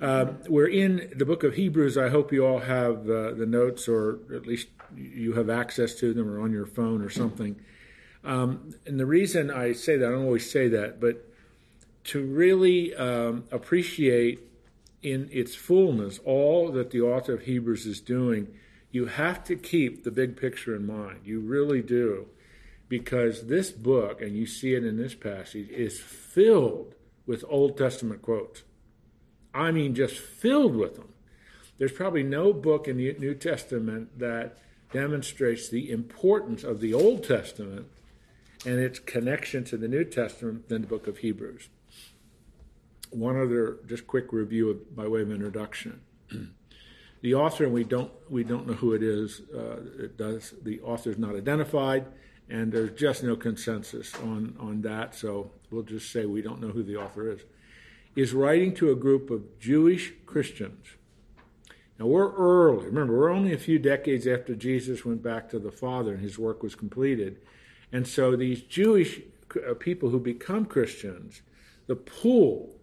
Uh, we're in the book of Hebrews. I hope you all have uh, the notes, or at least you have access to them, or on your phone or something. Um, and the reason I say that, I don't always say that, but to really um, appreciate in its fullness all that the author of Hebrews is doing, you have to keep the big picture in mind. You really do. Because this book, and you see it in this passage, is filled with Old Testament quotes. I mean, just filled with them. There's probably no book in the New Testament that demonstrates the importance of the Old Testament and its connection to the New Testament than the book of Hebrews. One other just quick review of, by way of introduction. the author, and we don't we don't know who it is. Uh, it does the author is not identified, and there's just no consensus on on that. So we'll just say we don't know who the author is is writing to a group of Jewish Christians. Now, we're early. Remember, we're only a few decades after Jesus went back to the Father and his work was completed. And so, these Jewish uh, people who become Christians, the pull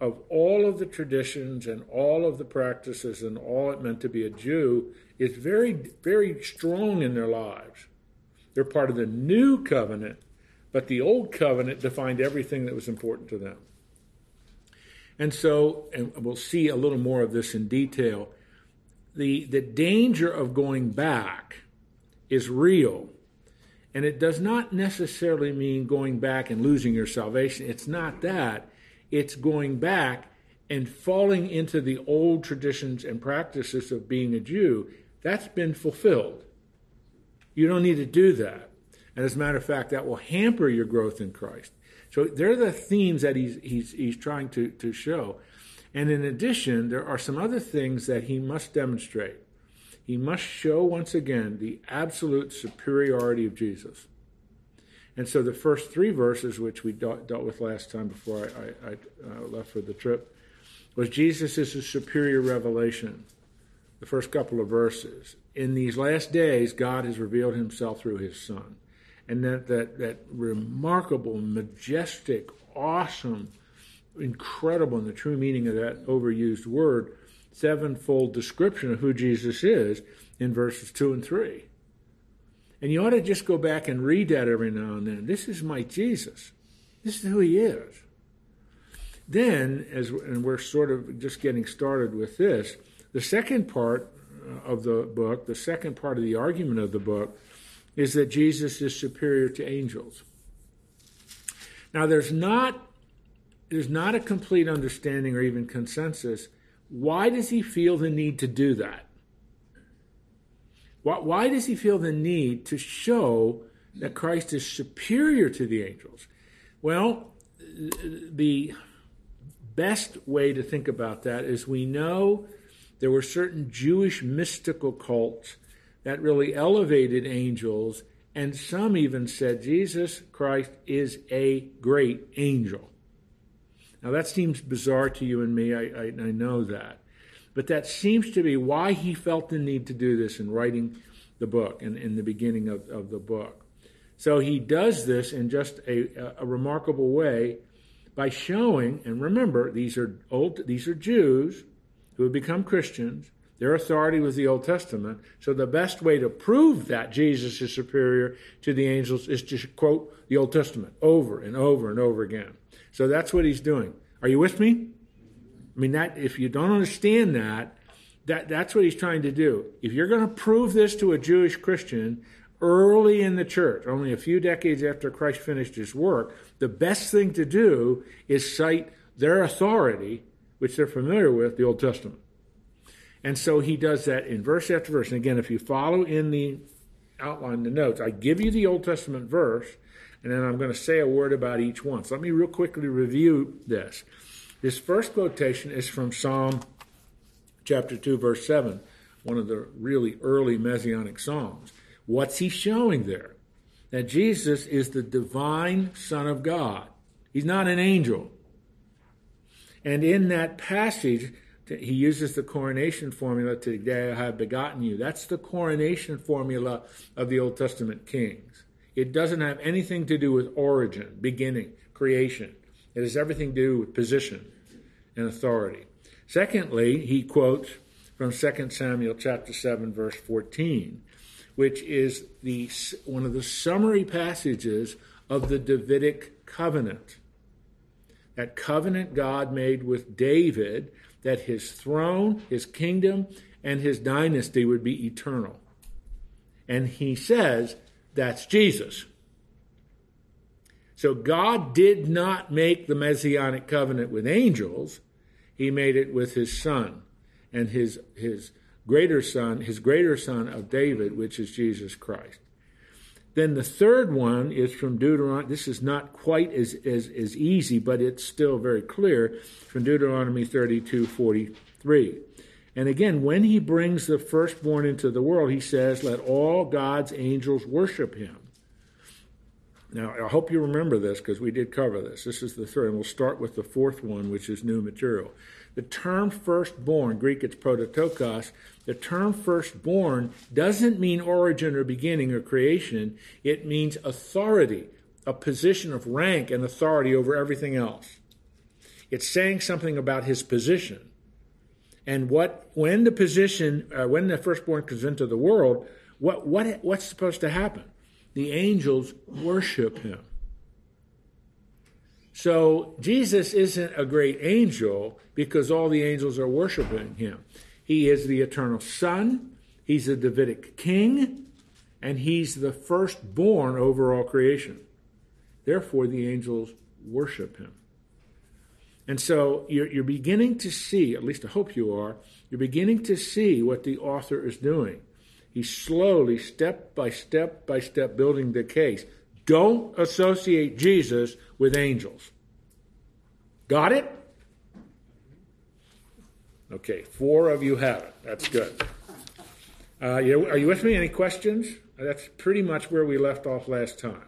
of all of the traditions and all of the practices and all it meant to be a Jew is very, very strong in their lives. They're part of the new covenant, but the old covenant defined everything that was important to them. And so, and we'll see a little more of this in detail, the, the danger of going back is real. And it does not necessarily mean going back and losing your salvation. It's not that. It's going back and falling into the old traditions and practices of being a Jew. That's been fulfilled. You don't need to do that. And as a matter of fact, that will hamper your growth in Christ. So they're the themes that he's, he's, he's trying to, to show. And in addition, there are some other things that he must demonstrate. He must show once again the absolute superiority of Jesus. And so the first three verses, which we dealt, dealt with last time before I, I, I uh, left for the trip, was Jesus is a superior revelation. The first couple of verses. In these last days, God has revealed himself through his Son and that, that, that remarkable, majestic, awesome, incredible, in the true meaning of that overused word, sevenfold description of who Jesus is in verses 2 and 3. And you ought to just go back and read that every now and then. This is my Jesus. This is who he is. Then, as and we're sort of just getting started with this, the second part of the book, the second part of the argument of the book, is that Jesus is superior to angels. Now, there's not there's not a complete understanding or even consensus. Why does he feel the need to do that? Why, why does he feel the need to show that Christ is superior to the angels? Well, the best way to think about that is we know there were certain Jewish mystical cults that really elevated angels, and some even said Jesus Christ is a great angel. Now, that seems bizarre to you and me, I, I, I know that. But that seems to be why he felt the need to do this in writing the book and in the beginning of, of the book. So he does this in just a, a remarkable way by showing, and remember, these are old, these are Jews who have become Christians, their authority was the Old Testament. So the best way to prove that Jesus is superior to the angels is to quote the Old Testament over and over and over again. So that's what he's doing. Are you with me? I mean, that if you don't understand that, that that's what he's trying to do. If you're going to prove this to a Jewish Christian early in the church, only a few decades after Christ finished his work, the best thing to do is cite their authority, which they're familiar with, the Old Testament. And so he does that in verse after verse. And again, if you follow in the outline, the notes, I give you the Old Testament verse, and then I'm going to say a word about each one. So let me real quickly review this. This first quotation is from Psalm chapter 2, verse 7, one of the really early messianic psalms. What's he showing there? That Jesus is the divine Son of God. He's not an angel. And in that passage, he uses the coronation formula today I have begotten you. That's the coronation formula of the Old Testament kings. It doesn't have anything to do with origin, beginning, creation. It has everything to do with position and authority. Secondly, he quotes from 2 Samuel chapter 7 verse 14, which is the one of the summary passages of the Davidic covenant. That covenant God made with David that his throne, his kingdom, and his dynasty would be eternal. And he says that's Jesus. So God did not make the messianic covenant with angels, he made it with his son and his his greater son, his greater son of David, which is Jesus Christ. Then the third one is from Deuteronomy. This is not quite as, as, as easy, but it's still very clear from Deuteronomy 32 43. And again, when he brings the firstborn into the world, he says, Let all God's angels worship him. Now, I hope you remember this because we did cover this. This is the third, and we'll start with the fourth one, which is new material. The term firstborn, Greek it's prototokos, the term firstborn doesn't mean origin or beginning or creation. It means authority, a position of rank and authority over everything else. It's saying something about his position. And what when the position uh, when the firstborn comes into the world, what what what's supposed to happen? The angels worship him. So Jesus isn't a great angel because all the angels are worshiping him. He is the eternal Son, he's the Davidic king, and he's the firstborn over all creation. Therefore, the angels worship him. And so you're, you're beginning to see, at least I hope you are, you're beginning to see what the author is doing. He's slowly, step by step by step, building the case. Don't associate Jesus with angels. Got it? Okay, four of you have it. That's good. Uh, are you with me? Any questions? That's pretty much where we left off last time.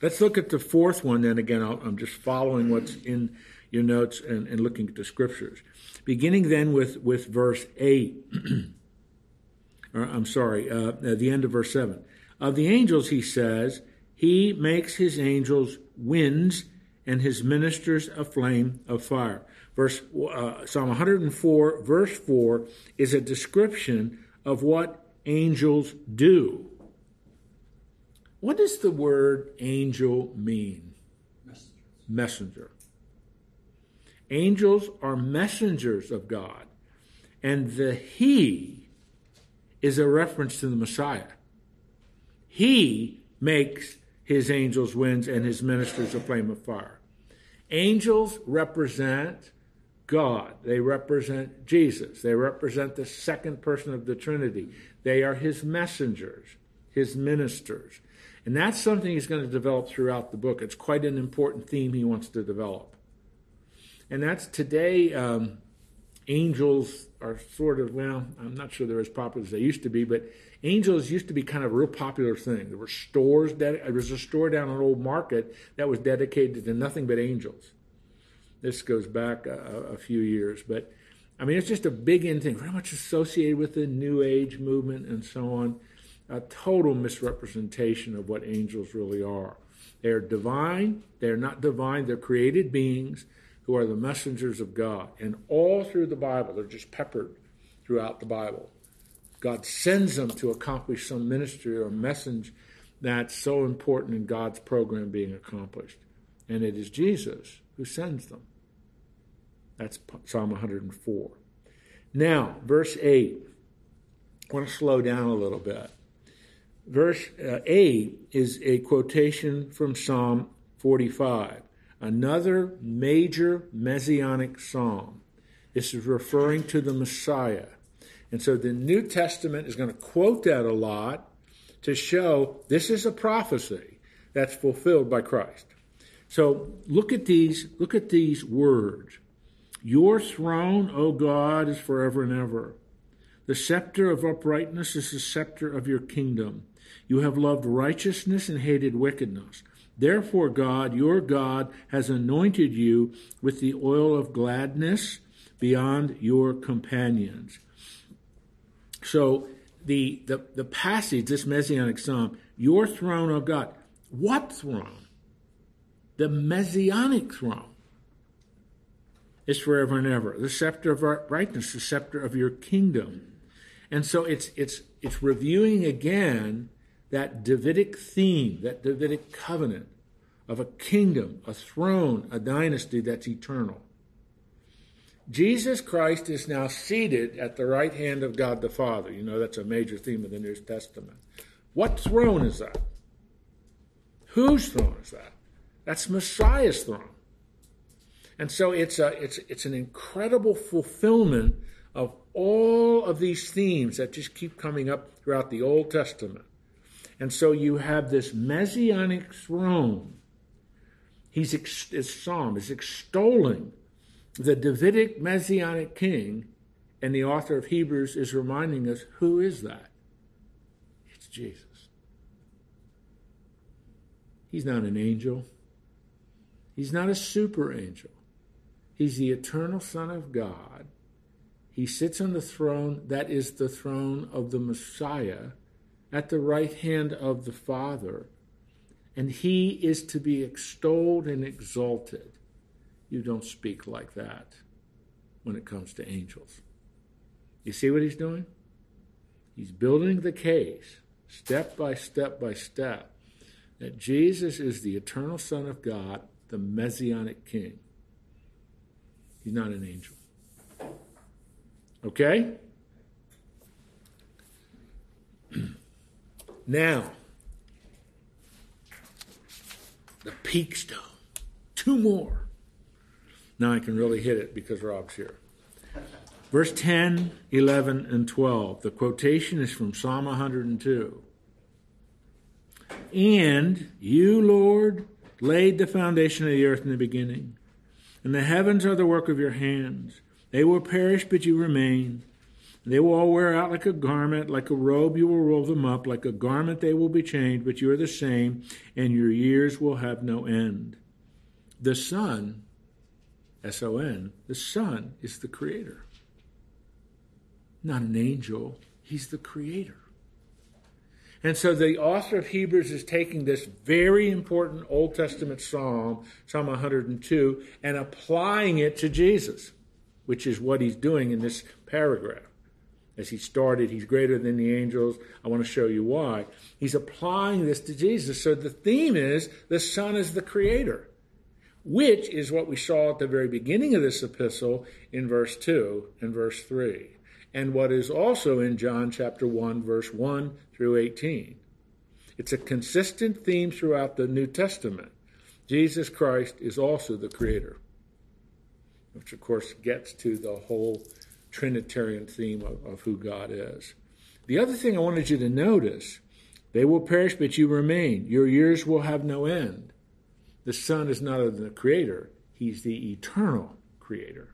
Let's look at the fourth one then again. i am just following what's in your notes and, and, looking at the scriptures. Beginning then with, with verse 8. or, I'm sorry, uh, the end of verse 7. Of the angels, he says, He makes his angels winds and his ministers a flame of fire. Verse uh, Psalm 104, verse 4, is a description of what angels do. What does the word angel mean? Messenger. Messenger. Angels are messengers of God, and the He is a reference to the Messiah. He makes his angels winds and his ministers a flame of fire. Angels represent God. They represent Jesus. They represent the second person of the Trinity. They are his messengers, his ministers. And that's something he's going to develop throughout the book. It's quite an important theme he wants to develop. And that's today, um, angels are sort of, well, I'm not sure they're as popular as they used to be, but angels used to be kind of a real popular thing. There were stores, that, there was a store down on Old Market that was dedicated to nothing but angels. This goes back a, a few years, but I mean, it's just a big in thing, very much associated with the New Age movement and so on a total misrepresentation of what angels really are. They're divine, they're not divine, they're created beings who are the messengers of God. And all through the Bible, they're just peppered throughout the Bible. God sends them to accomplish some ministry or message that's so important in God's program being accomplished. And it is Jesus who sends them. That's Psalm 104. Now, verse 8. I want to slow down a little bit. Verse uh, 8 is a quotation from Psalm 45, another major messianic psalm. This is referring to the Messiah. And so the New Testament is going to quote that a lot to show this is a prophecy that's fulfilled by Christ. So look at these, look at these words. Your throne, O God, is forever and ever. The scepter of uprightness is the scepter of your kingdom. You have loved righteousness and hated wickedness. Therefore, God, your God, has anointed you with the oil of gladness beyond your companions. So, the, the, the passage, this messianic psalm, your throne, of God. What throne? The messianic throne. is forever and ever. The scepter of rightness, the scepter of your kingdom. And so it's it's it's reviewing again that Davidic theme, that Davidic covenant of a kingdom, a throne, a dynasty that's eternal. Jesus Christ is now seated at the right hand of God the Father. You know, that's a major theme of the New Testament. What throne is that? Whose throne is that? That's Messiah's throne. And so it's, a, it's, it's an incredible fulfillment of all of these themes that just keep coming up throughout the Old Testament. And so you have this messianic throne. He's, his psalm is extolling the Davidic messianic king, and the author of Hebrews is reminding us who is that? It's Jesus. He's not an angel. He's not a super angel. He's the eternal Son of God. He sits on the throne that is the throne of the Messiah at the right hand of the Father. And he is to be extolled and exalted. You don't speak like that when it comes to angels. You see what he's doing? He's building the case step by step by step that Jesus is the eternal Son of God, the Messianic King. He's not an angel. Okay? now, the peak stone. Two more. Now I can really hit it because Rob's here. Verse 10, 11, and 12. The quotation is from Psalm 102. And you, Lord, laid the foundation of the earth in the beginning, and the heavens are the work of your hands. They will perish, but you remain. They will all wear out like a garment, like a robe you will roll them up, like a garment they will be changed, but you are the same, and your years will have no end. The Son, S O N, the Son is the Creator. Not an angel, He's the Creator. And so the author of Hebrews is taking this very important Old Testament psalm, Psalm 102, and applying it to Jesus, which is what he's doing in this paragraph. As he started, he's greater than the angels. I want to show you why. He's applying this to Jesus. So the theme is the Son is the Creator, which is what we saw at the very beginning of this epistle in verse 2 and verse 3 and what is also in John chapter 1, verse 1 through 18. It's a consistent theme throughout the New Testament. Jesus Christ is also the Creator, which of course gets to the whole Trinitarian theme of, of who God is. The other thing I wanted you to notice they will perish, but you remain. Your years will have no end. The Son is not the Creator, He's the eternal Creator.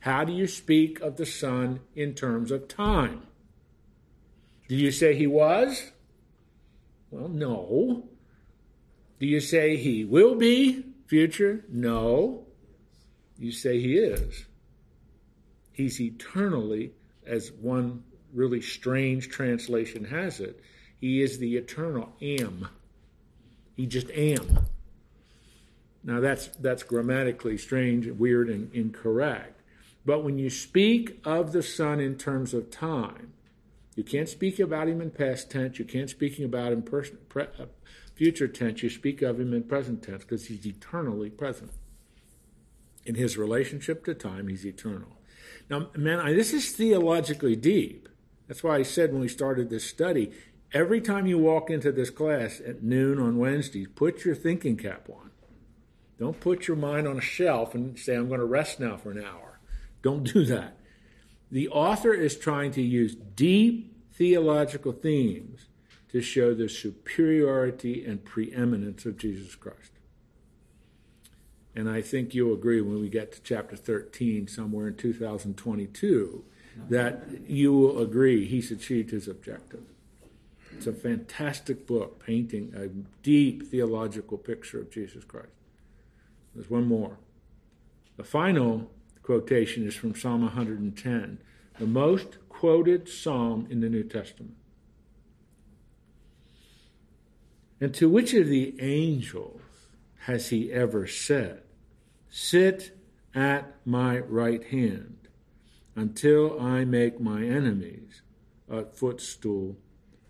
How do you speak of the Son in terms of time? Do you say he was? Well, no. Do you say he will be future? No. You say he is. He's eternally, as one really strange translation has it, he is the eternal am. He just am. Now that's that's grammatically strange, weird, and incorrect. But when you speak of the Son in terms of time, you can't speak about him in past tense. You can't speak about him in pre, uh, future tense. You speak of him in present tense because he's eternally present. In his relationship to time, he's eternal. Now, man, I, this is theologically deep. That's why I said when we started this study, every time you walk into this class at noon on Wednesdays, put your thinking cap on. Don't put your mind on a shelf and say, I'm going to rest now for an hour. Don't do that. The author is trying to use deep theological themes to show the superiority and preeminence of Jesus Christ. And I think you'll agree when we get to chapter 13, somewhere in 2022, that you will agree he's achieved his objective. It's a fantastic book painting a deep theological picture of Jesus Christ. There's one more. The final quotation is from Psalm 110, the most quoted psalm in the New Testament. And to which of the angels has he ever said, Sit at my right hand until I make my enemies a footstool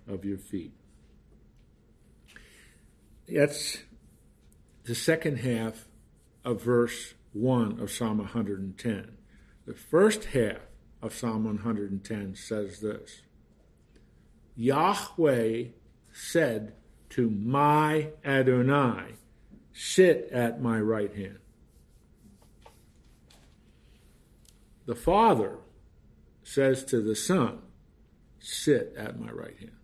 of your feet. That's the second half of verse 1 of Psalm 110. The first half of Psalm 110 says this Yahweh said to my Adonai, Sit at my right hand. The Father says to the Son, Sit at my right hand.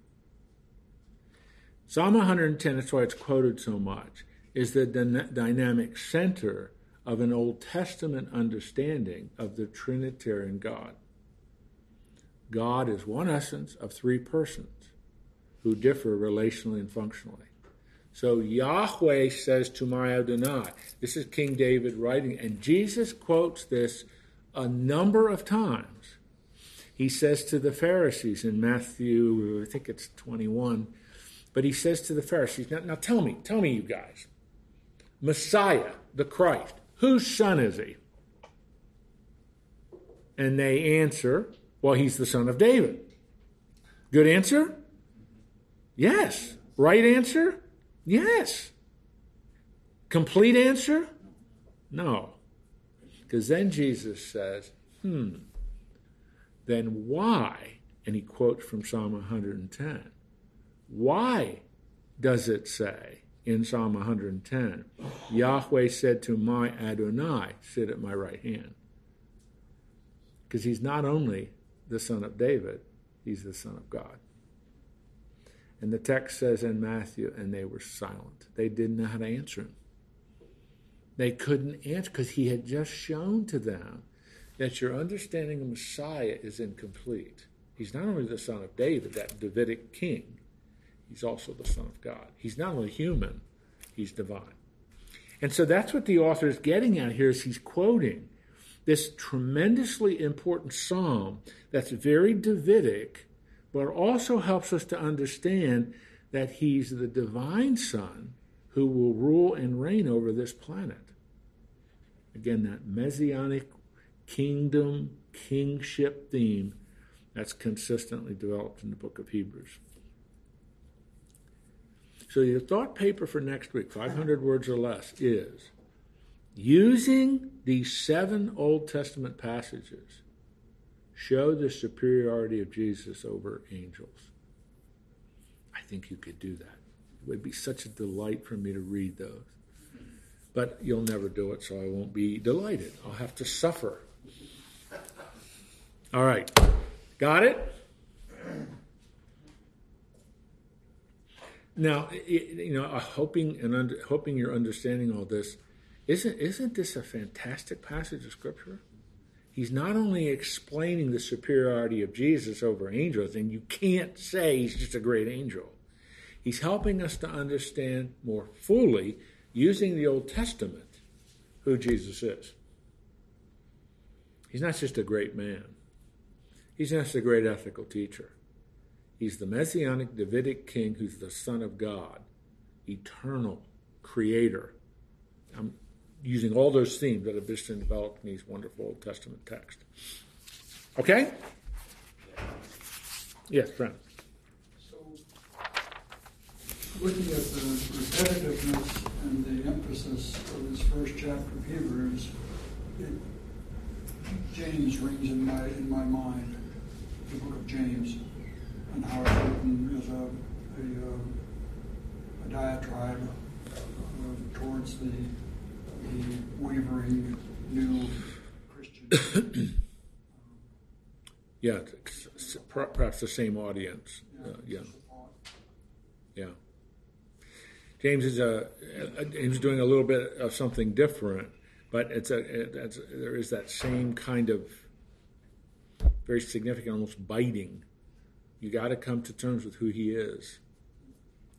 Psalm 110, that's why it's quoted so much, is the dynamic center of an Old Testament understanding of the Trinitarian God. God is one essence of three persons who differ relationally and functionally. So Yahweh says to my Adonai, this is King David writing, and Jesus quotes this a number of times. He says to the Pharisees in Matthew, I think it's 21, but he says to the Pharisees, now, now tell me, tell me, you guys, Messiah, the Christ, whose son is he? And they answer, well, he's the son of David. Good answer? Yes. Right answer? Yes. Complete answer? No. Because then Jesus says, hmm, then why? And he quotes from Psalm 110. Why does it say in Psalm 110, Yahweh said to my Adonai, sit at my right hand? Because he's not only the son of David, he's the son of God. And the text says in Matthew, and they were silent. They didn't know how to answer him. They couldn't answer because he had just shown to them that your understanding of Messiah is incomplete. He's not only the son of David, that Davidic king, he's also the son of God. He's not only human, he's divine. And so that's what the author is getting at here is he's quoting this tremendously important psalm that's very Davidic, but also helps us to understand that he's the divine son who will rule and reign over this planet. Again, that messianic kingdom, kingship theme that's consistently developed in the book of Hebrews. So, your thought paper for next week, 500 words or less, is Using these seven Old Testament passages, show the superiority of Jesus over angels. I think you could do that. It would be such a delight for me to read those. But you'll never do it, so I won't be delighted. I'll have to suffer. All right. Got it? Now, you know, hoping and under, hoping you're understanding all this isn't, isn't this a fantastic passage of Scripture? He's not only explaining the superiority of Jesus over angels, and you can't say he's just a great angel. He's helping us to understand more fully, using the Old Testament, who Jesus is. He's not just a great man, he's not just a great ethical teacher. He's the messianic Davidic king who's the Son of God, eternal, creator. I'm using all those themes that have been developed in these wonderful Old Testament texts. Okay? Yes, Frank. So, looking at the repetitiveness and the emphasis of this first chapter of Hebrews, it, James rings in my in my mind, the book of James, and how it's written as a a, uh, a diatribe uh, towards the the wavering new Christian. yeah, perhaps the same audience. Uh, yeah. Yeah. James is a, James doing a little bit of something different, but it's a it's, there is that same kind of very significant, almost biting. You got to come to terms with who he is.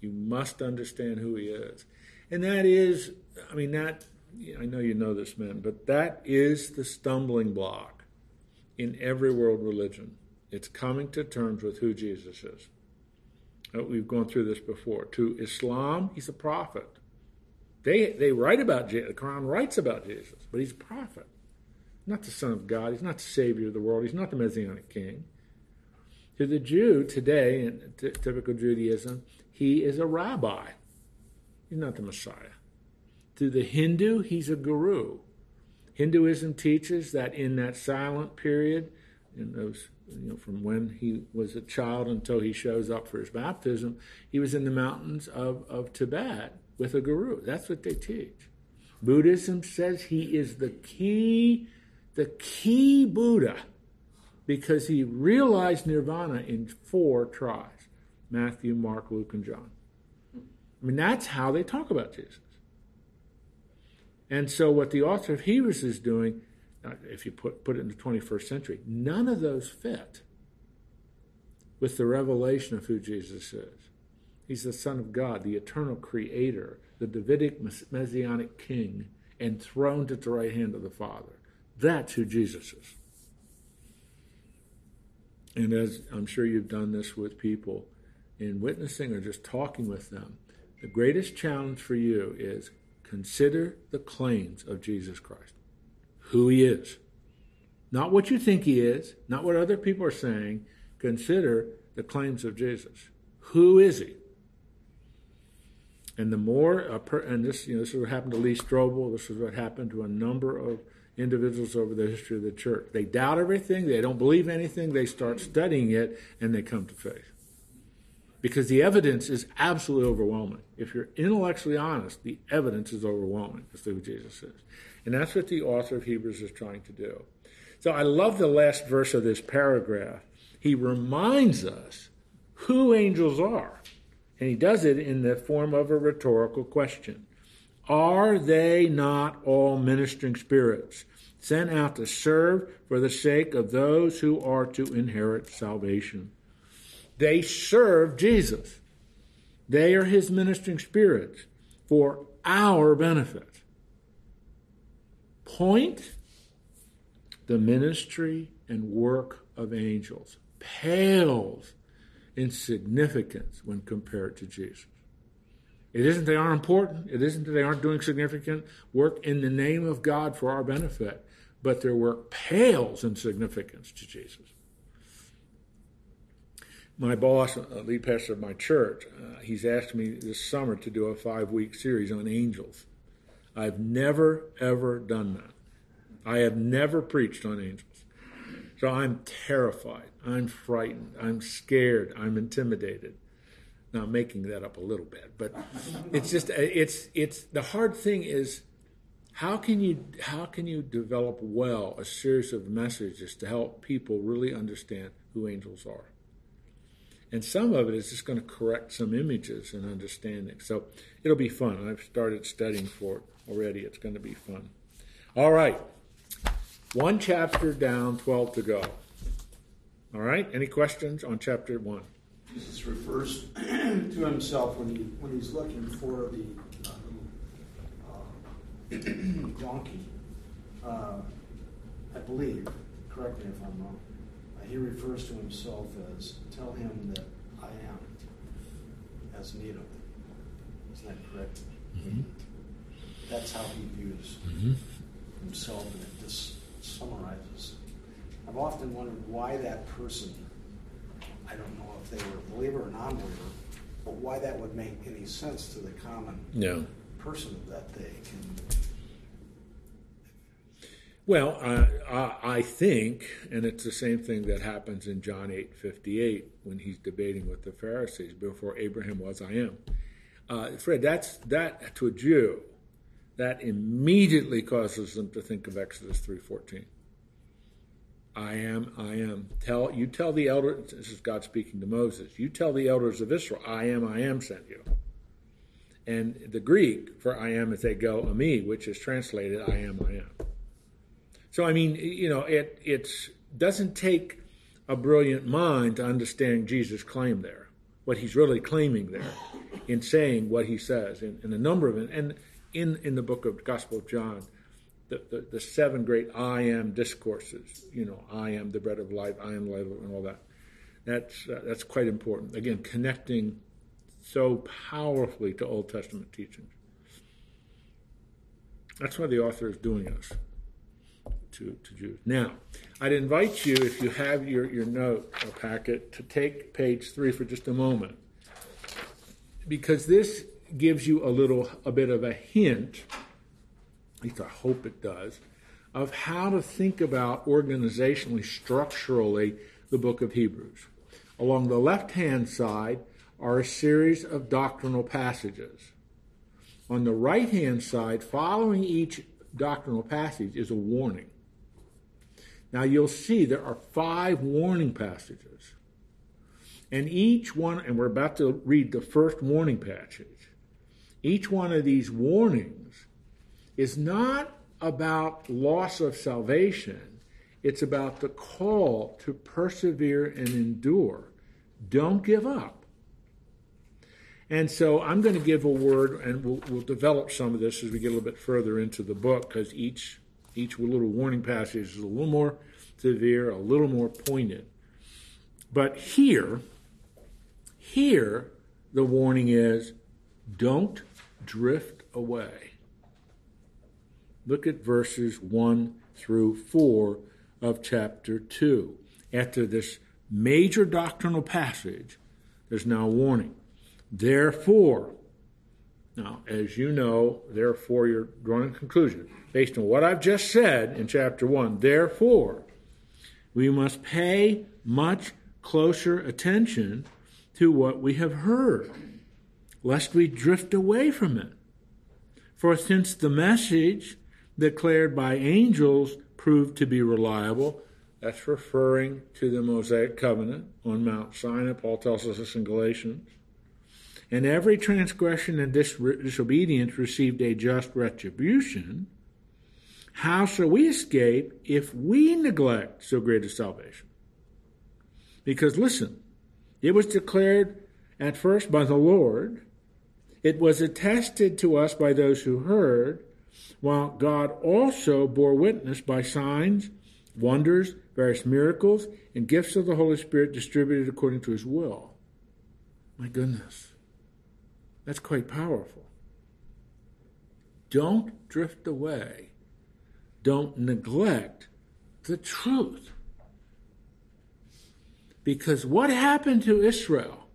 You must understand who he is, and that is, I mean, that I know you know this, man, but that is the stumbling block in every world religion. It's coming to terms with who Jesus is. Uh, we've gone through this before. To Islam, he's a prophet. They, they write about Jesus. The Quran writes about Jesus, but he's a prophet. not the Son of God. He's not the Savior of the world. He's not the Messianic King. To the Jew today, in t- typical Judaism, he is a rabbi. He's not the Messiah. To the Hindu, he's a guru. Hinduism teaches that in that silent period, in those you know, from when he was a child until he shows up for his baptism, he was in the mountains of, of Tibet with a guru. That's what they teach. Buddhism says he is the key, the key Buddha, because he realized nirvana in four tries Matthew, Mark, Luke, and John. I mean, that's how they talk about Jesus. And so, what the author of Hebrews is doing if you put, put it in the 21st century, none of those fit with the revelation of who Jesus is. He's the Son of God, the eternal creator, the Davidic messianic king, enthroned at the right hand of the Father. That's who Jesus is. And as I'm sure you've done this with people in witnessing or just talking with them, the greatest challenge for you is consider the claims of Jesus Christ who he is. Not what you think he is, not what other people are saying. Consider the claims of Jesus. Who is he? And the more, per, and this, you know, this is what happened to Lee Strobel. This is what happened to a number of individuals over the history of the church. They doubt everything. They don't believe anything. They start studying it, and they come to faith. Because the evidence is absolutely overwhelming. If you're intellectually honest, the evidence is overwhelming as to who Jesus is. And that's what the author of Hebrews is trying to do. So I love the last verse of this paragraph. He reminds us who angels are. And he does it in the form of a rhetorical question Are they not all ministering spirits sent out to serve for the sake of those who are to inherit salvation? They serve Jesus, they are his ministering spirits for our benefit point the ministry and work of angels pales in significance when compared to Jesus. It isn't they aren't important, it isn't that they aren't doing significant work in the name of God for our benefit, but their work pales in significance to Jesus. My boss, uh, lead pastor of my church, uh, he's asked me this summer to do a five week series on angels. I've never, ever done that. I have never preached on angels. So I'm terrified. I'm frightened. I'm scared. I'm intimidated. Now I'm making that up a little bit, but it's just it's it's the hard thing is how can you how can you develop well a series of messages to help people really understand who angels are? And some of it is just going to correct some images and understanding. So it'll be fun. I've started studying for it already. It's going to be fun. All right. One chapter down, 12 to go. All right. Any questions on chapter 1? Jesus refers to himself when, he, when he's looking for the uh, uh, donkey. Uh, I believe, correct me if I'm wrong, uh, he refers to himself as, tell him that I am, as Nito. Isn't that correct? Mm-hmm that's how he views mm-hmm. himself, and it just summarizes. I've often wondered why that person, I don't know if they were a believer or non believer, but why that would make any sense to the common no. person of that day. well, uh, I think, and it's the same thing that happens in John eight fifty eight when he's debating with the Pharisees. Before Abraham was, I am. Uh, Fred, that's that to a Jew that immediately causes them to think of Exodus 3:14. I am, I am. Tell you tell the elders. This is God speaking to Moses. You tell the elders of Israel, I am, I am sent you. And the Greek for I am is ego eimi, which is translated I am, I am. So I mean, you know, it it's doesn't take a brilliant mind to understand Jesus' claim there, what he's really claiming there, in saying what he says in, in a number of. And in, in the book of Gospel of John, the, the, the, seven great I am discourses, you know, I am the bread of life, I am life, and all that. That's, uh, that's quite important. Again, connecting so powerfully to Old Testament teachings. That's why the author is doing this. to, to Jews. Now, I'd invite you, if you have your, your note or packet, to take page three for just a moment. Because this gives you a little, a bit of a hint, at least I hope it does, of how to think about organizationally, structurally, the book of Hebrews. Along the left hand side are a series of doctrinal passages. On the right hand side, following each doctrinal passage, is a warning. Now you'll see there are five warning passages. And each one, and we're about to read the first warning passage, each one of these warnings is not about loss of salvation, it's about the call to persevere and endure. Don't give up. And so I'm going to give a word, and we'll, we'll develop some of this as we get a little bit further into the book, because each each little warning passage is a little more severe, a little more pointed. But here, here, the warning is don't drift away. Look at verses 1 through 4 of chapter 2. After this major doctrinal passage, there's now a warning. Therefore, now, as you know, therefore, you're drawing a conclusion based on what I've just said in chapter 1. Therefore, we must pay much closer attention to what we have heard, lest we drift away from it. For since the message declared by angels proved to be reliable, that's referring to the Mosaic covenant on Mount Sinai. Paul tells us this in Galatians. And every transgression and disobedience received a just retribution. How shall we escape if we neglect so great a salvation? Because listen, it was declared at first by the Lord, it was attested to us by those who heard, while God also bore witness by signs, wonders, various miracles, and gifts of the Holy Spirit distributed according to his will. My goodness, that's quite powerful. Don't drift away. Don't neglect the truth. Because what happened to Israel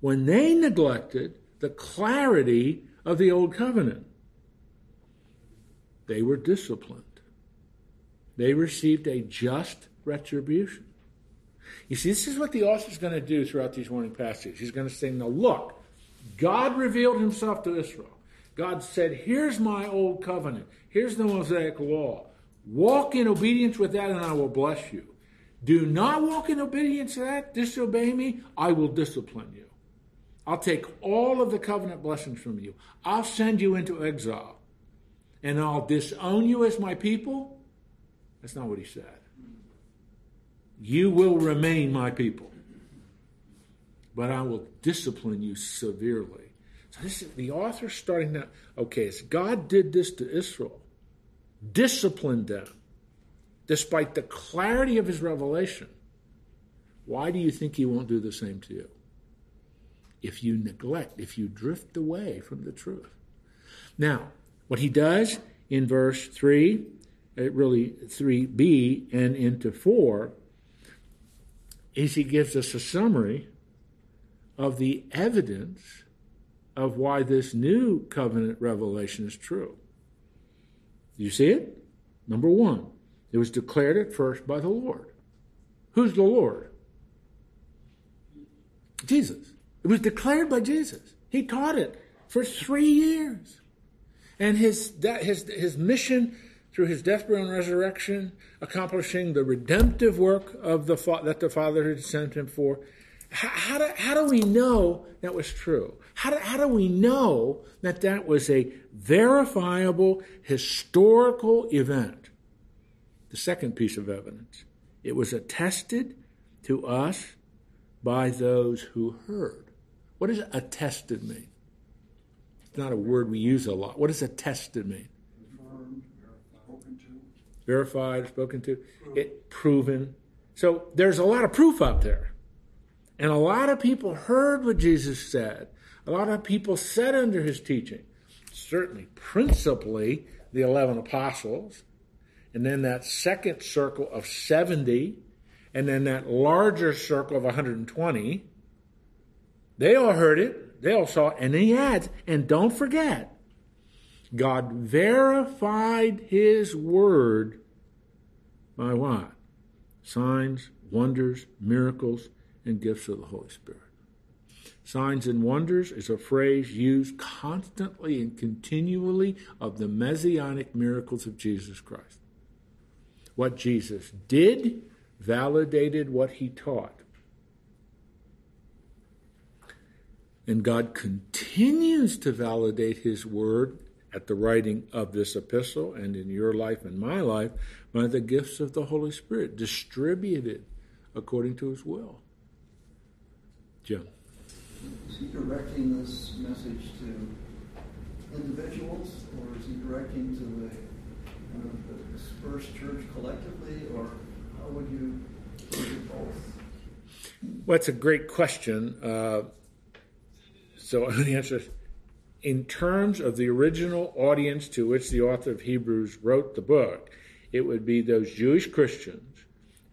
when they neglected the clarity of the Old Covenant? They were disciplined. They received a just retribution. You see, this is what the author is going to do throughout these warning passages. He's going to say, Now look, God revealed himself to Israel. God said, Here's my old covenant. Here's the Mosaic law. Walk in obedience with that, and I will bless you. Do not walk in obedience to that, disobey me, I will discipline you. I'll take all of the covenant blessings from you. I'll send you into exile. And I'll disown you as my people. That's not what he said. You will remain my people, but I will discipline you severely. So this is the author starting now. Okay, so God did this to Israel, disciplined them, despite the clarity of his revelation. Why do you think he won't do the same to you? If you neglect, if you drift away from the truth. Now, what he does in verse 3, uh, really 3b and into 4, is he gives us a summary of the evidence of why this new covenant revelation is true. You see it? Number one, it was declared at first by the Lord. Who's the Lord? Jesus. It was declared by Jesus. He taught it for three years. And his, his, his mission through his death, burial, and resurrection, accomplishing the redemptive work of the that the Father had sent him for. How, how, do, how do we know that was true? How do, how do we know that that was a verifiable historical event? The second piece of evidence. It was attested to us by those who heard. What does attested mean? It's not a word we use a lot. What does attested mean? verified, spoken to, it proven. So there's a lot of proof out there. And a lot of people heard what Jesus said. A lot of people said under his teaching. Certainly, principally, the 11 apostles. and then that second circle of 70, and then that larger circle of 120. They all heard it, they all saw and he adds, and don't forget, God verified his word by what? Signs, wonders, miracles, and gifts of the Holy Spirit. Signs and wonders is a phrase used constantly and continually of the messianic miracles of Jesus Christ. What Jesus did validated what he taught. And God continues to validate his word at the writing of this epistle and in your life and my life by the gifts of the Holy Spirit distributed according to his will. Jim. Is he directing this message to individuals, or is he directing to the, the dispersed church collectively, or how would you at both? Well, that's a great question. Uh, so the answer is, in terms of the original audience to which the author of Hebrews wrote the book, it would be those Jewish Christians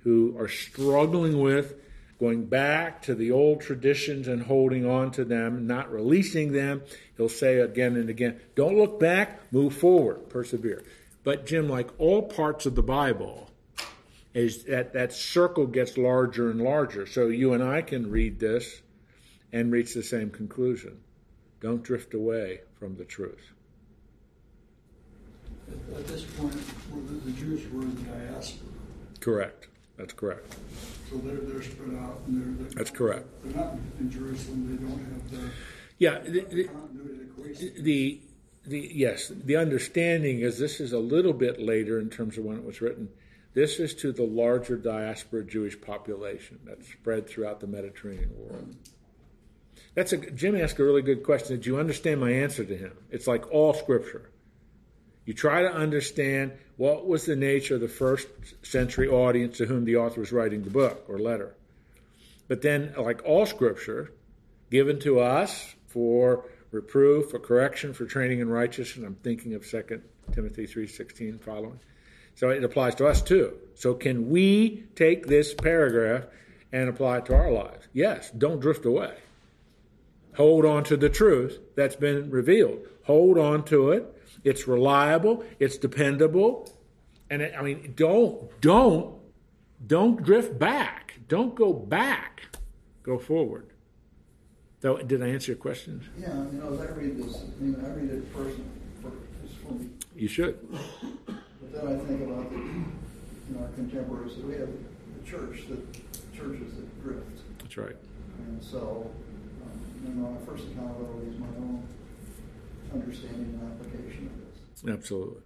who are struggling with going back to the old traditions and holding on to them, not releasing them. He'll say again and again, don't look back, move forward, persevere. But Jim, like all parts of the Bible, is that that circle gets larger and larger. So you and I can read this and reach the same conclusion. Don't drift away from the truth. At, this point, the, the Jews were in the diaspora. Correct. That's correct. So they're, they're spread out and they're, they're That's correct. They're not in Jerusalem. They don't have the Yeah, the, the, that the the yes, the understanding is this is a little bit later in terms of when it was written. This is to the larger diaspora Jewish population that's spread throughout the Mediterranean world. That's a Jim asked a really good question. Did you understand my answer to him? It's like all scripture. You try to understand what was the nature of the first century audience to whom the author was writing the book or letter. But then, like all scripture, given to us for reproof, for correction, for training in righteousness. I'm thinking of 2 Timothy 3.16 following. So it applies to us too. So can we take this paragraph and apply it to our lives? Yes, don't drift away. Hold on to the truth that's been revealed. Hold on to it. It's reliable, it's dependable. And it, I mean, don't don't don't drift back. Don't go back. Go forward. So, did I answer your question? Yeah, you know, as I read this, I mean, I read it personally, for, just for me. You should. But then I think about the, you know, our contemporaries, that we have the church, that churches that drift. That's right. And so, know, my first accountability is my own understanding and application of this. Absolutely.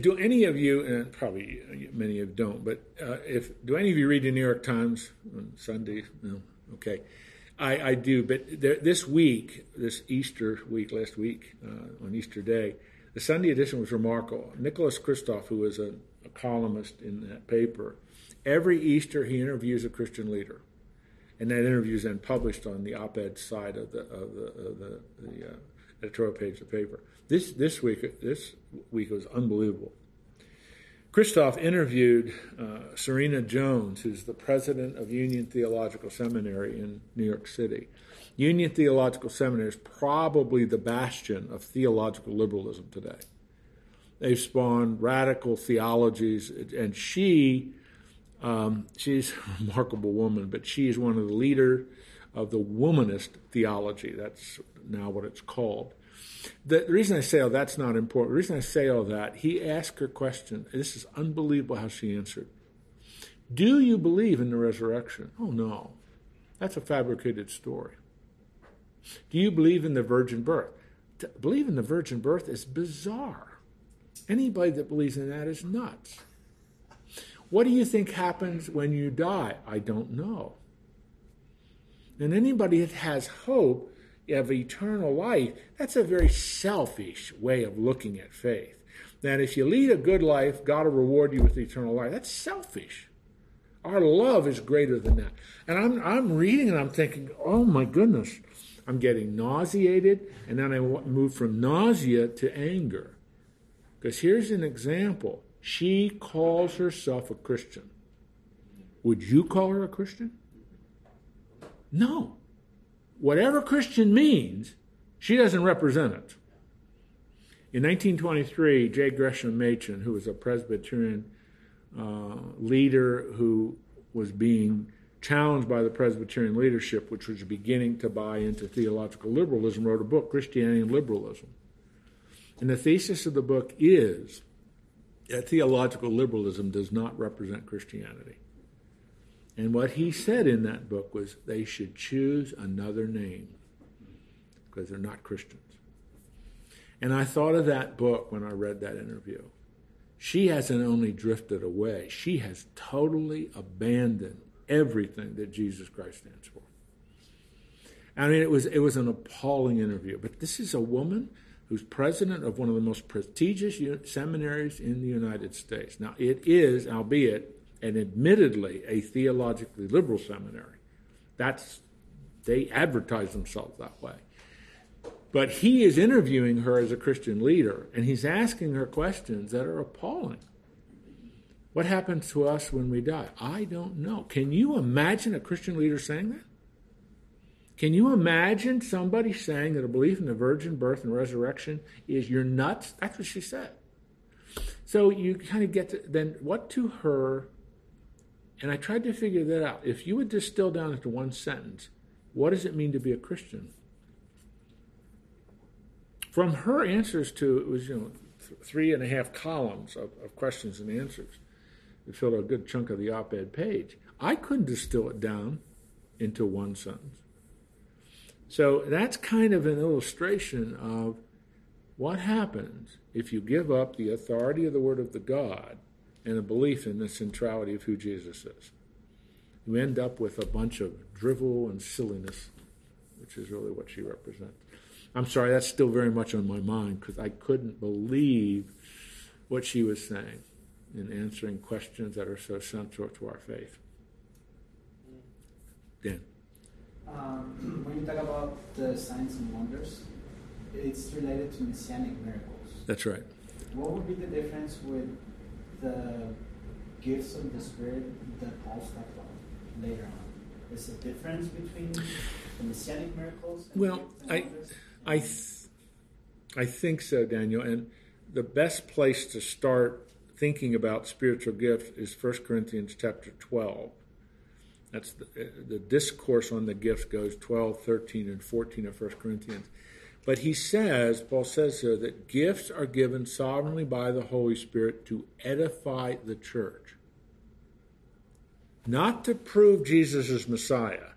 Do any of you, and probably many of you don't, but uh, if do any of you read the New York Times on Sunday? No. Okay. I, I do, but there, this week, this Easter week, last week, uh, on Easter Day, the Sunday edition was remarkable. Nicholas Kristof, who was a, a columnist in that paper, every Easter he interviews a Christian leader, and that interview is then published on the op-ed side of the of the, of the, the uh, editorial page of the paper. This this week this week was unbelievable. Kristof interviewed uh, Serena Jones, who's the president of Union Theological Seminary in New York City. Union Theological Seminary is probably the bastion of theological liberalism today. They've spawned radical theologies, and she, um, she's a remarkable woman, but she is one of the leaders of the womanist theology. That's now what it's called. The reason I say all that's not important, the reason I say all that, he asked her question. This is unbelievable how she answered. Do you believe in the resurrection? Oh, no. That's a fabricated story. Do you believe in the virgin birth? To believe in the virgin birth is bizarre. Anybody that believes in that is nuts. What do you think happens when you die? I don't know. And anybody that has hope of eternal life, that's a very selfish way of looking at faith. That if you lead a good life, God will reward you with eternal life. That's selfish. Our love is greater than that. And I'm, I'm reading and I'm thinking, oh my goodness, I'm getting nauseated. And then I move from nausea to anger. Because here's an example She calls herself a Christian. Would you call her a Christian? No. Whatever Christian means, she doesn't represent it. In 1923, J. Gresham Machen, who was a Presbyterian uh, leader who was being challenged by the Presbyterian leadership, which was beginning to buy into theological liberalism, wrote a book, Christianity and Liberalism. And the thesis of the book is theological liberalism does not represent Christianity. And what he said in that book was they should choose another name because they're not Christians. And I thought of that book when I read that interview. She hasn't only drifted away, she has totally abandoned everything that Jesus Christ stands for. I mean, it was, it was an appalling interview. But this is a woman who's president of one of the most prestigious seminaries in the United States. Now, it is, albeit and admittedly, a theologically liberal seminary. That's they advertise themselves that way. But he is interviewing her as a Christian leader, and he's asking her questions that are appalling. What happens to us when we die? I don't know. Can you imagine a Christian leader saying that? Can you imagine somebody saying that a belief in the virgin birth and resurrection is you're nuts? That's what she said. So you kind of get to then what to her, and I tried to figure that out. If you would distill down into one sentence, what does it mean to be a Christian? From her answers to it was you know th- three and a half columns of, of questions and answers. It filled a good chunk of the op-ed page. I couldn't distill it down into one sentence. So that's kind of an illustration of what happens if you give up the authority of the Word of the God and a belief in the centrality of who Jesus is. You end up with a bunch of drivel and silliness, which is really what she represents. I'm sorry, that's still very much on my mind because I couldn't believe what she was saying in answering questions that are so central to our faith. Dan. Um, when you talk about the signs and wonders, it's related to messianic miracles. That's right. What would be the difference with the gifts of the Spirit that Paul talked about later on? Is a difference between the messianic miracles? well, I, I, th- I think so, Daniel. And the best place to start thinking about spiritual gifts is 1 Corinthians chapter 12. That's the, the, discourse on the gifts goes 12, 13, and 14 of 1 Corinthians. But he says, Paul says here, that gifts are given sovereignly by the Holy Spirit to edify the church. Not to prove Jesus is Messiah.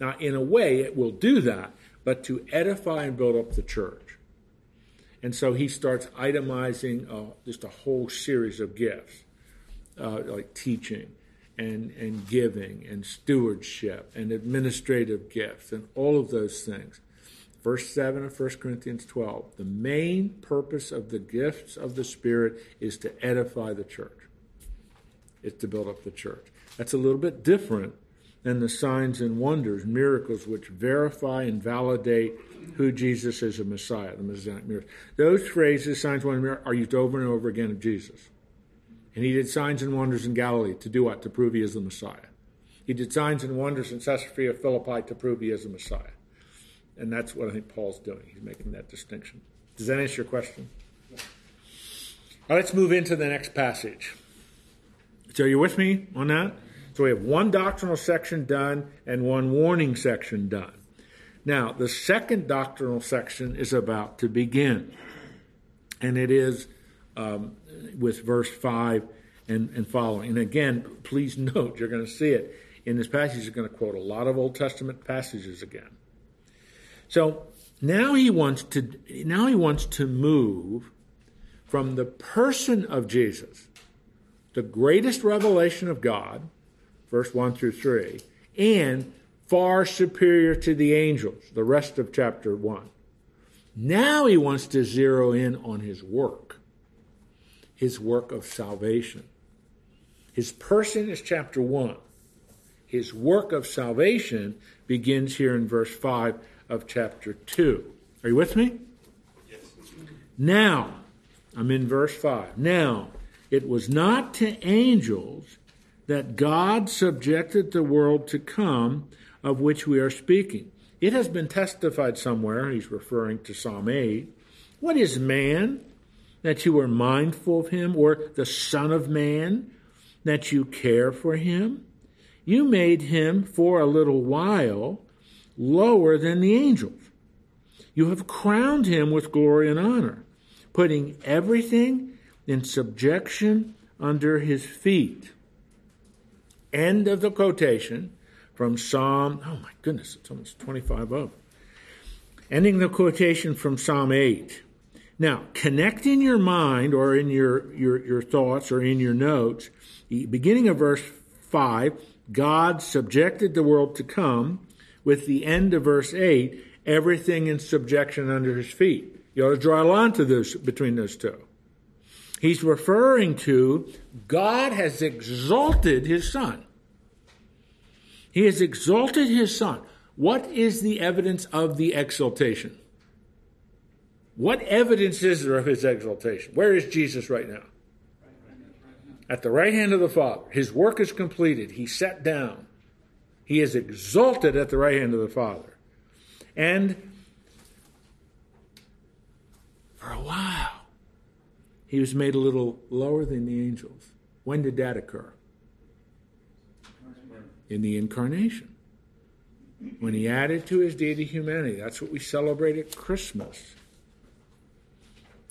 Now, in a way, it will do that, but to edify and build up the church. And so he starts itemizing uh, just a whole series of gifts, uh, like teaching and, and giving and stewardship and administrative gifts and all of those things. Verse 7 of 1 Corinthians 12. The main purpose of the gifts of the Spirit is to edify the church, it's to build up the church. That's a little bit different than the signs and wonders, miracles which verify and validate who Jesus is a Messiah, the Messianic miracles. Those phrases, signs, wonders, miracles, are used over and over again of Jesus. And he did signs and wonders in Galilee to do what? To prove he is the Messiah. He did signs and wonders in Caesarea Philippi to prove he is the Messiah. And that's what I think Paul's doing. He's making that distinction. Does that answer your question? Let's move into the next passage. So, are you with me on that? So, we have one doctrinal section done and one warning section done. Now, the second doctrinal section is about to begin, and it is um, with verse 5 and, and following. And again, please note, you're going to see it in this passage, he's going to quote a lot of Old Testament passages again. So now he wants to now he wants to move from the person of Jesus, the greatest revelation of God, verse 1 through 3, and far superior to the angels, the rest of chapter 1. Now he wants to zero in on his work, his work of salvation. His person is chapter 1. His work of salvation begins here in verse 5 of chapter 2. Are you with me? Yes. Now, I'm in verse 5. Now, it was not to angels that God subjected the world to come of which we are speaking. It has been testified somewhere, he's referring to Psalm 8. What is man that you are mindful of him, or the Son of Man that you care for him? You made him for a little while lower than the angels. You have crowned him with glory and honor, putting everything in subjection under his feet. End of the quotation from Psalm, oh my goodness, it's almost 25 of. Ending the quotation from Psalm 8. Now, connect in your mind or in your, your, your thoughts or in your notes, beginning of verse 5, God subjected the world to come, with the end of verse 8, everything in subjection under his feet. You ought to draw a line to this between those two. He's referring to God has exalted his son. He has exalted his son. What is the evidence of the exaltation? What evidence is there of his exaltation? Where is Jesus right now? At the right hand of the Father. His work is completed. He sat down. He is exalted at the right hand of the Father. And for a while, he was made a little lower than the angels. When did that occur? In the incarnation. When he added to his deity humanity. That's what we celebrate at Christmas.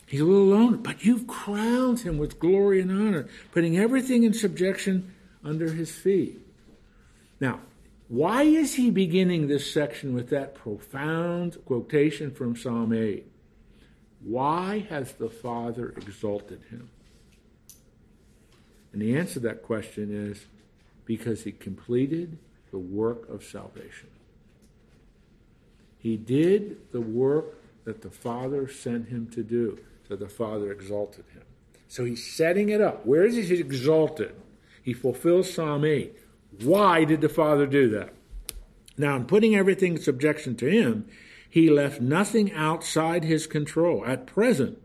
He's a little loner, but you've crowned him with glory and honor, putting everything in subjection under his feet. Now, why is he beginning this section with that profound quotation from Psalm 8? Why has the Father exalted him? And the answer to that question is because he completed the work of salvation. He did the work that the Father sent him to do. So the Father exalted him. So he's setting it up. Where is he exalted? He fulfills Psalm 8. Why did the Father do that? Now, in putting everything in subjection to him, he left nothing outside his control. At present,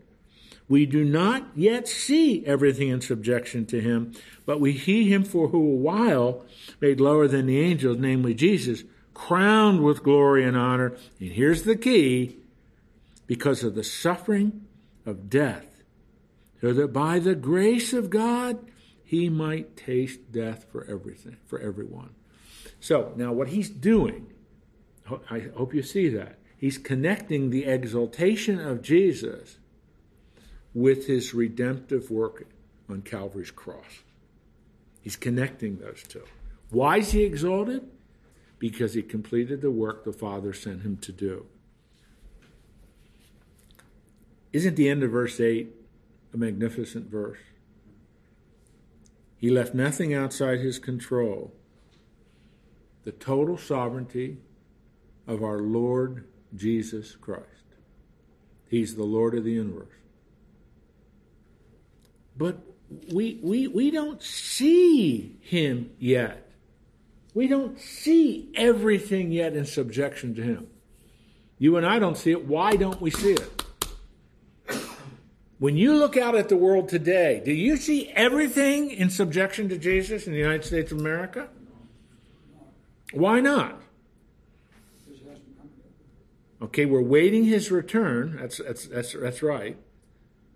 we do not yet see everything in subjection to him, but we see him for who a while made lower than the angels, namely Jesus, crowned with glory and honor. And here's the key because of the suffering of death, so that by the grace of God he might taste death for everything, for everyone. So now what he's doing, I hope you see that. He's connecting the exaltation of Jesus with his redemptive work on Calvary's cross. He's connecting those two. Why is he exalted? Because he completed the work the Father sent him to do. Isn't the end of verse 8 a magnificent verse? He left nothing outside his control. The total sovereignty of our Lord Jesus Christ. He's the Lord of the universe. But we, we, we don't see him yet. We don't see everything yet in subjection to him. You and I don't see it. Why don't we see it? When you look out at the world today, do you see everything in subjection to Jesus in the United States of America? Why not? Okay, we're waiting his return. That's, that's, that's, that's right.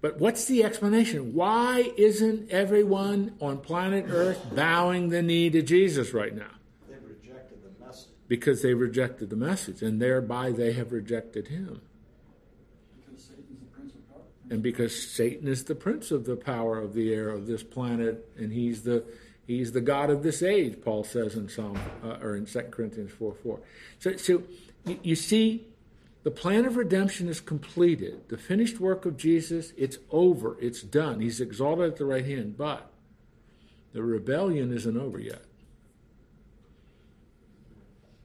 But what's the explanation? Why isn't everyone on planet Earth bowing the knee to Jesus right now? They've rejected the message. Because they rejected the message, and thereby they have rejected him and because Satan is the prince of the power of the air of this planet, and he's the he's the god of this age. Paul says in Psalm uh, or in 2 Corinthians four four. So, so you, you see, the plan of redemption is completed. The finished work of Jesus, it's over. It's done. He's exalted at the right hand, but the rebellion isn't over yet.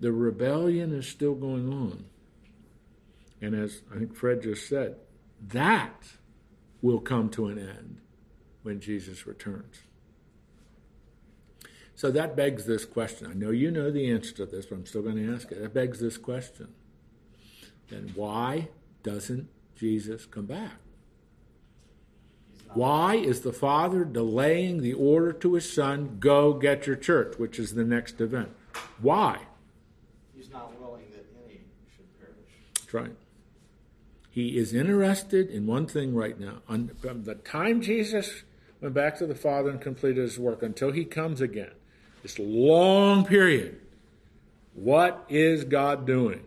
The rebellion is still going on. And as I think Fred just said, that will come to an end when Jesus returns. So that begs this question. I know you know the answer to this, but I'm still going to ask it. That begs this question. Then why doesn't Jesus come back? Why is the Father delaying the order to his Son, go get your church, which is the next event? Why? He's not willing that any should perish. That's right. He is interested in one thing right now. On, from the time Jesus went back to the Father and completed his work until he comes again, this long period, what is God doing?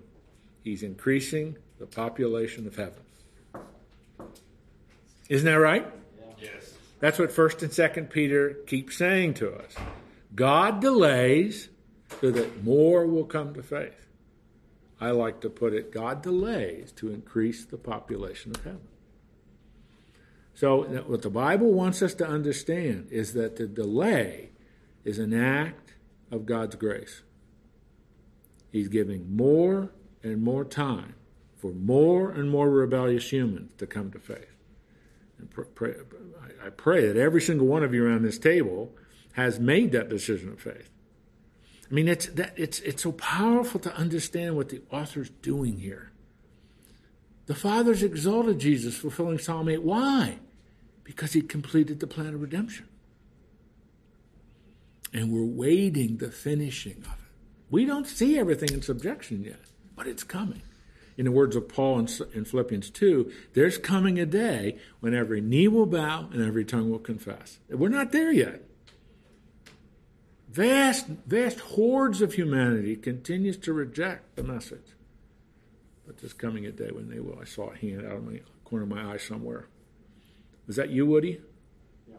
He's increasing the population of heaven. Isn't that right? Yes. That's what 1st and 2nd Peter keep saying to us. God delays so that more will come to faith. I like to put it God delays to increase the population of heaven. So, what the Bible wants us to understand is that the delay is an act of God's grace. He's giving more and more time for more and more rebellious humans to come to faith. And pray, I pray that every single one of you around this table has made that decision of faith. I mean, it's, that, it's, it's so powerful to understand what the author's doing here. The Father's exalted Jesus, fulfilling Psalm 8. Why? Because he completed the plan of redemption. And we're waiting the finishing of it. We don't see everything in subjection yet, but it's coming. In the words of Paul in, in Philippians 2, there's coming a day when every knee will bow and every tongue will confess. We're not there yet. Vast, vast hordes of humanity continues to reject the message. But there's coming a day when they will. I saw a hand out of the corner of my eye somewhere. Was that you, Woody? Yeah.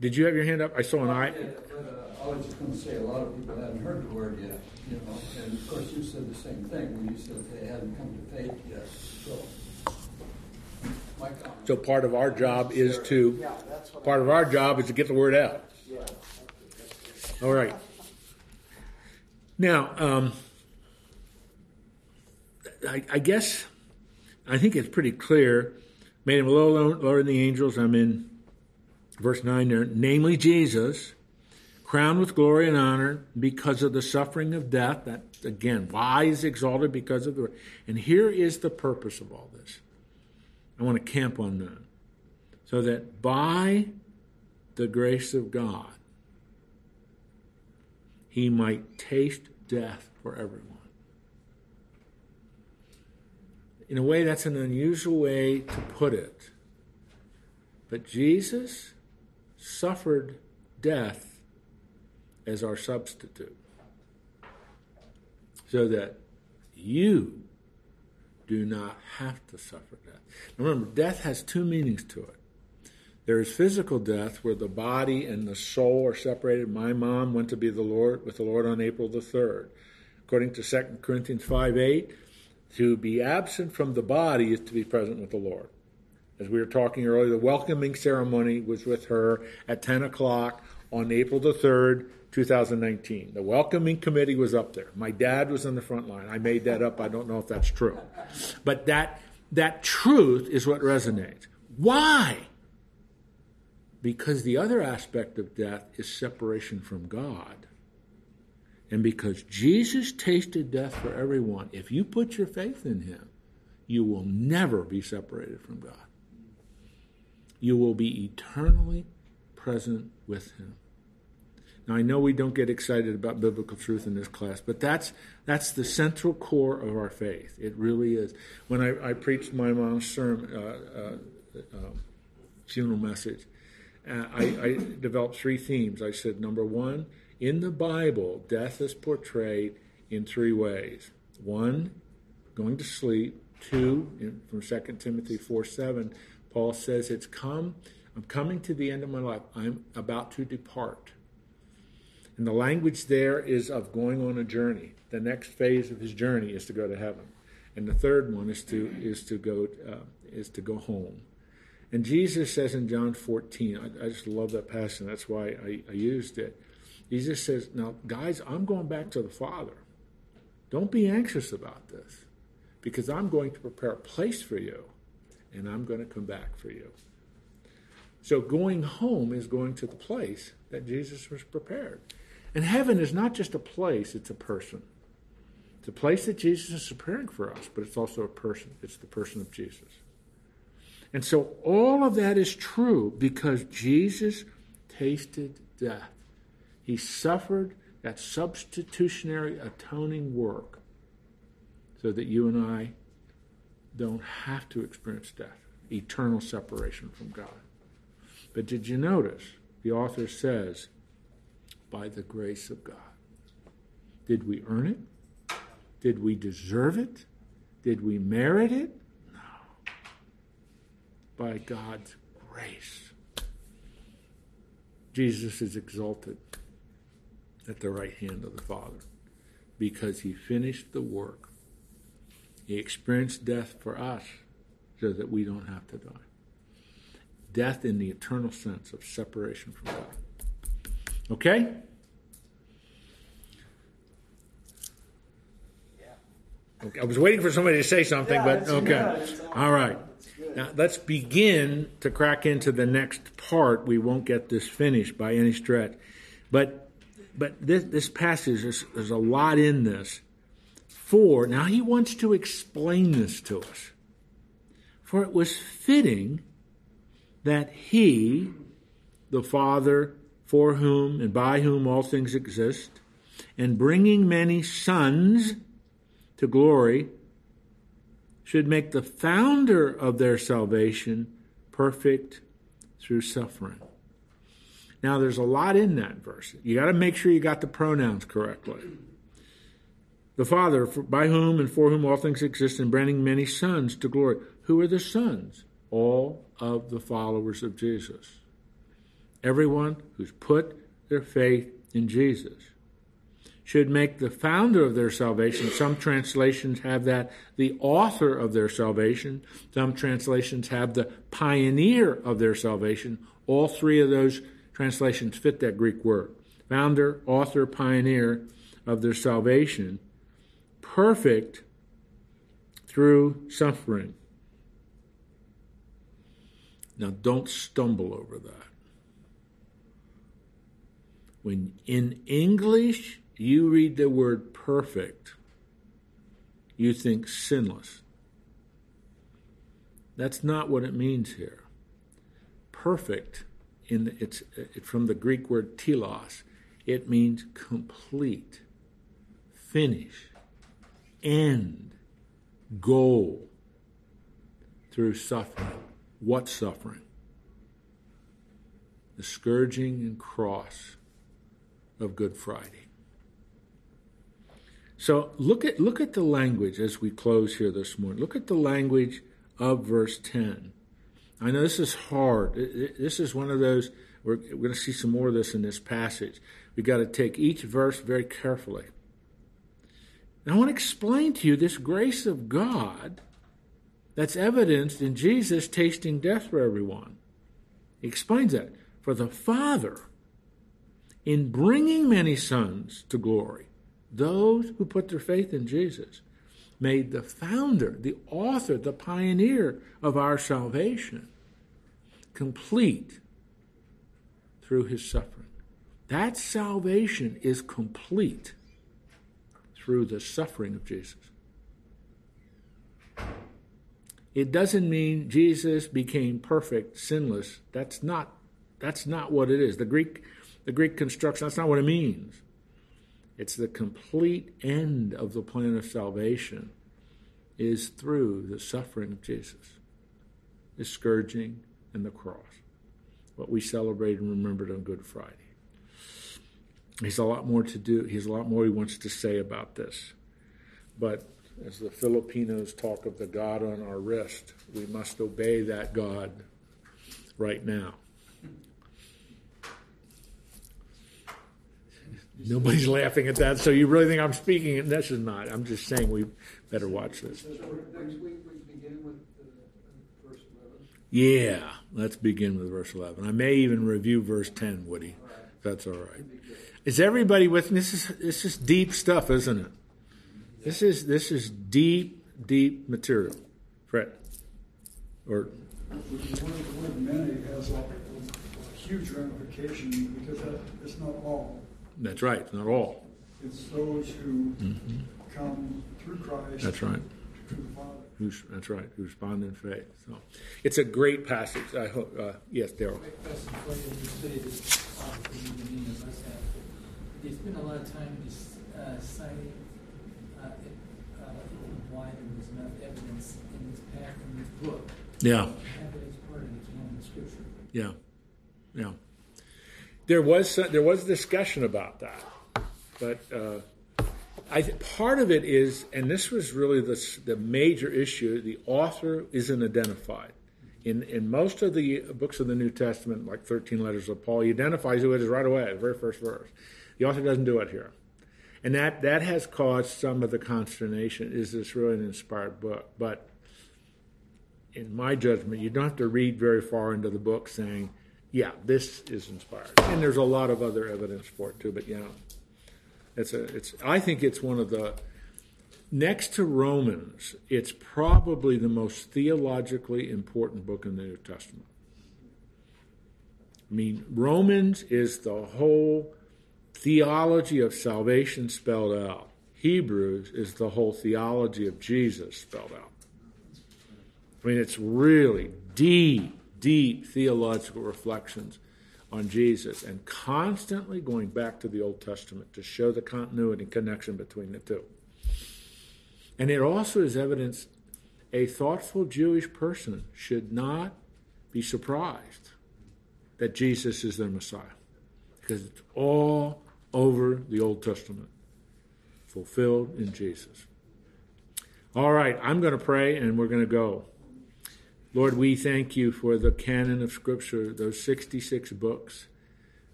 Did you have your hand up? I saw an eye. But, uh, I was just going to say, a lot of people haven't heard the word yet, you know, and of course you said the same thing when you said they hadn't come to faith yet. So. So part of our job is to Yeah, part of our job is to get the word out. All right. Now, um, I, I guess I think it's pretty clear. Made him lower, lower than the angels. I'm in verse 9 there. Namely, Jesus, crowned with glory and honor because of the suffering of death. That, again, why is exalted? Because of the. And here is the purpose of all this. I want to camp on that. So that by the grace of God, he might taste death for everyone. In a way, that's an unusual way to put it. But Jesus suffered death as our substitute so that you do not have to suffer death. Remember, death has two meanings to it. There is physical death where the body and the soul are separated. My mom went to be the Lord with the Lord on April the 3rd. According to 2 Corinthians 5 8, to be absent from the body is to be present with the Lord. As we were talking earlier, the welcoming ceremony was with her at 10 o'clock on April the 3rd, 2019. The welcoming committee was up there. My dad was on the front line. I made that up. I don't know if that's true. But that, that truth is what resonates. Why? Because the other aspect of death is separation from God. And because Jesus tasted death for everyone, if you put your faith in him, you will never be separated from God. You will be eternally present with him. Now I know we don't get excited about biblical truth in this class, but that's that's the central core of our faith. It really is. When I, I preached my mom's sermon, uh, uh, uh, funeral message, I, I developed three themes. I said, number one, in the Bible, death is portrayed in three ways. One, going to sleep. Two, in, from 2 Timothy 4 7, Paul says, It's come, I'm coming to the end of my life. I'm about to depart. And the language there is of going on a journey. The next phase of his journey is to go to heaven. And the third one is to is to go uh, is to go home. And Jesus says in John 14, I, I just love that passage. That's why I, I used it. Jesus says, Now, guys, I'm going back to the Father. Don't be anxious about this because I'm going to prepare a place for you and I'm going to come back for you. So, going home is going to the place that Jesus was prepared. And heaven is not just a place, it's a person. It's a place that Jesus is preparing for us, but it's also a person. It's the person of Jesus. And so all of that is true because Jesus tasted death. He suffered that substitutionary atoning work so that you and I don't have to experience death, eternal separation from God. But did you notice the author says, by the grace of God? Did we earn it? Did we deserve it? Did we merit it? No. By God's grace. Jesus is exalted at the right hand of the Father because he finished the work. He experienced death for us so that we don't have to die. Death in the eternal sense of separation from God. Okay? Okay, I was waiting for somebody to say something, Yeah, but okay. good. It's all All right. Now let's begin to crack into the next part. We won't get this finished by any stretch, but but this this passage there's, there's a lot in this. For now he wants to explain this to us. For it was fitting that he, the Father, for whom and by whom all things exist, and bringing many sons to glory, should make the founder of their salvation perfect through suffering. Now, there's a lot in that verse. You got to make sure you got the pronouns correctly. The Father, by whom and for whom all things exist, and bringing many sons to glory. Who are the sons? All of the followers of Jesus. Everyone who's put their faith in Jesus should make the founder of their salvation. Some translations have that the author of their salvation. Some translations have the pioneer of their salvation. All three of those translations fit that Greek word founder, author, pioneer of their salvation, perfect through suffering. Now, don't stumble over that. When in English you read the word perfect, you think sinless. That's not what it means here. Perfect, in it's it, from the Greek word telos. It means complete, finish, end, goal through suffering. What suffering? The scourging and cross of Good Friday. So look at look at the language as we close here this morning. Look at the language of verse 10. I know this is hard. This is one of those we're, we're going to see some more of this in this passage. We've got to take each verse very carefully. And I want to explain to you this grace of God that's evidenced in Jesus tasting death for everyone. He explains that. For the Father, in bringing many sons to glory, those who put their faith in Jesus, made the founder, the author, the pioneer of our salvation complete through his suffering. That salvation is complete through the suffering of Jesus. It doesn't mean Jesus became perfect, sinless. That's not that's not what it is. The Greek the Greek construction, that's not what it means. It's the complete end of the plan of salvation is through the suffering of Jesus, the scourging and the cross, what we celebrate and remembered on Good Friday. He's a lot more to do. He's a lot more he wants to say about this. But as the Filipinos talk of the God on our wrist, we must obey that God right now. Nobody's laughing at that, so you really think I'm speaking? And this is not. I'm just saying we better watch this. Next week we begin with verse 11. Yeah, let's begin with verse 11. I may even review verse 10, Woody. If that's all right. Is everybody with me? This is this is deep stuff, isn't it? This is this is deep, deep material. Fred, or Which one of the word many has a, a huge ramification because that, it's not all. That's right, not all. It's those who come through Christ. That's right. To the Father. Who's, that's right, who respond in faith. So it's a great passage. I hope. Uh, yes, Daryl. Quick question for you. You studied this obviously you and many of us have. There's been a lot of time dis- uh, citing uh, it, why there was enough evidence in this path in this book. Yeah. to Have it as part of the canon of scripture. Yeah, yeah. There was there was discussion about that, but uh, I th- part of it is, and this was really the the major issue. The author isn't identified. In in most of the books of the New Testament, like thirteen letters of Paul, he identifies who it is right away, the very first verse. The author doesn't do it here, and that that has caused some of the consternation. Is this really an inspired book? But in my judgment, you don't have to read very far into the book saying, yeah, this is inspired. And there's a lot of other evidence for it too, but yeah. It's a it's I think it's one of the next to Romans, it's probably the most theologically important book in the New Testament. I mean, Romans is the whole theology of salvation spelled out. Hebrews is the whole theology of Jesus spelled out. I mean, it's really deep, deep theological reflections on Jesus and constantly going back to the Old Testament to show the continuity and connection between the two. And it also is evidence a thoughtful Jewish person should not be surprised that Jesus is their Messiah because it's all over the Old Testament, fulfilled in Jesus. All right, I'm going to pray and we're going to go. Lord, we thank you for the canon of Scripture, those 66 books.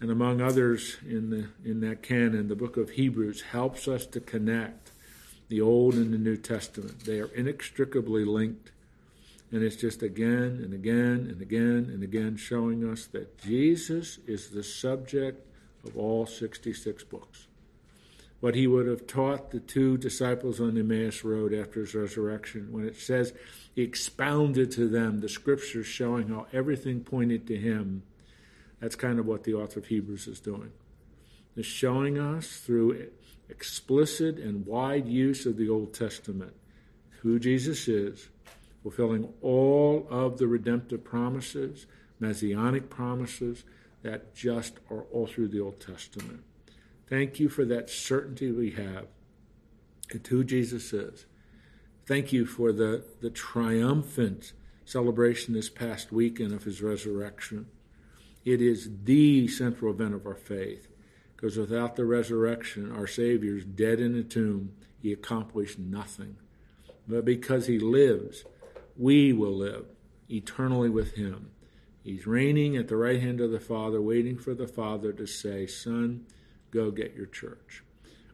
And among others in, the, in that canon, the book of Hebrews helps us to connect the Old and the New Testament. They are inextricably linked. And it's just again and again and again and again showing us that Jesus is the subject of all 66 books. What he would have taught the two disciples on the Emmaus Road after his resurrection, when it says expounded to them the scriptures showing how everything pointed to him. That's kind of what the author of Hebrews is doing. Is showing us through explicit and wide use of the Old Testament who Jesus is, fulfilling all of the redemptive promises, messianic promises that just are all through the Old Testament. Thank you for that certainty we have and who Jesus is. Thank you for the, the triumphant celebration this past weekend of his resurrection. It is the central event of our faith, because without the resurrection, our Savior is dead in a tomb. He accomplished nothing. But because he lives, we will live eternally with him. He's reigning at the right hand of the Father, waiting for the Father to say, Son, go get your church.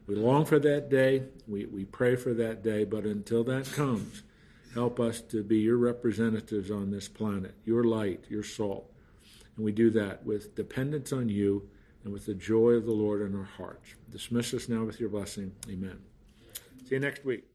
We long for that day. We, we pray for that day. But until that comes, help us to be your representatives on this planet, your light, your salt. And we do that with dependence on you and with the joy of the Lord in our hearts. Dismiss us now with your blessing. Amen. See you next week.